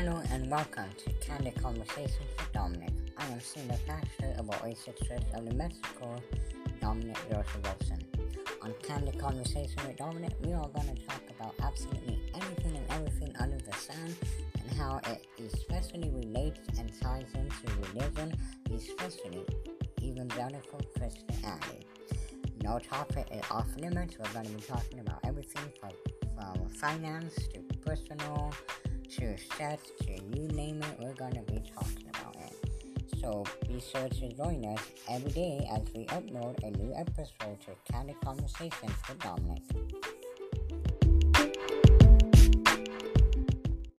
Hello and welcome to Candid Conversations with Dominic. I am senior pastor of Oasis Church of New Mexico, Dominic Joseph Wilson. On Candid Conversation with Dominic, we are going to talk about absolutely anything and everything under the sun and how it especially relates and ties into religion, especially evangelical Christianity. No topic is off limits. We're going to be talking about everything from, from finance to personal to sets to you name it. We're to be talking about it. So be sure to join us every day as we upload a new episode to Candid Conversations with Dominic.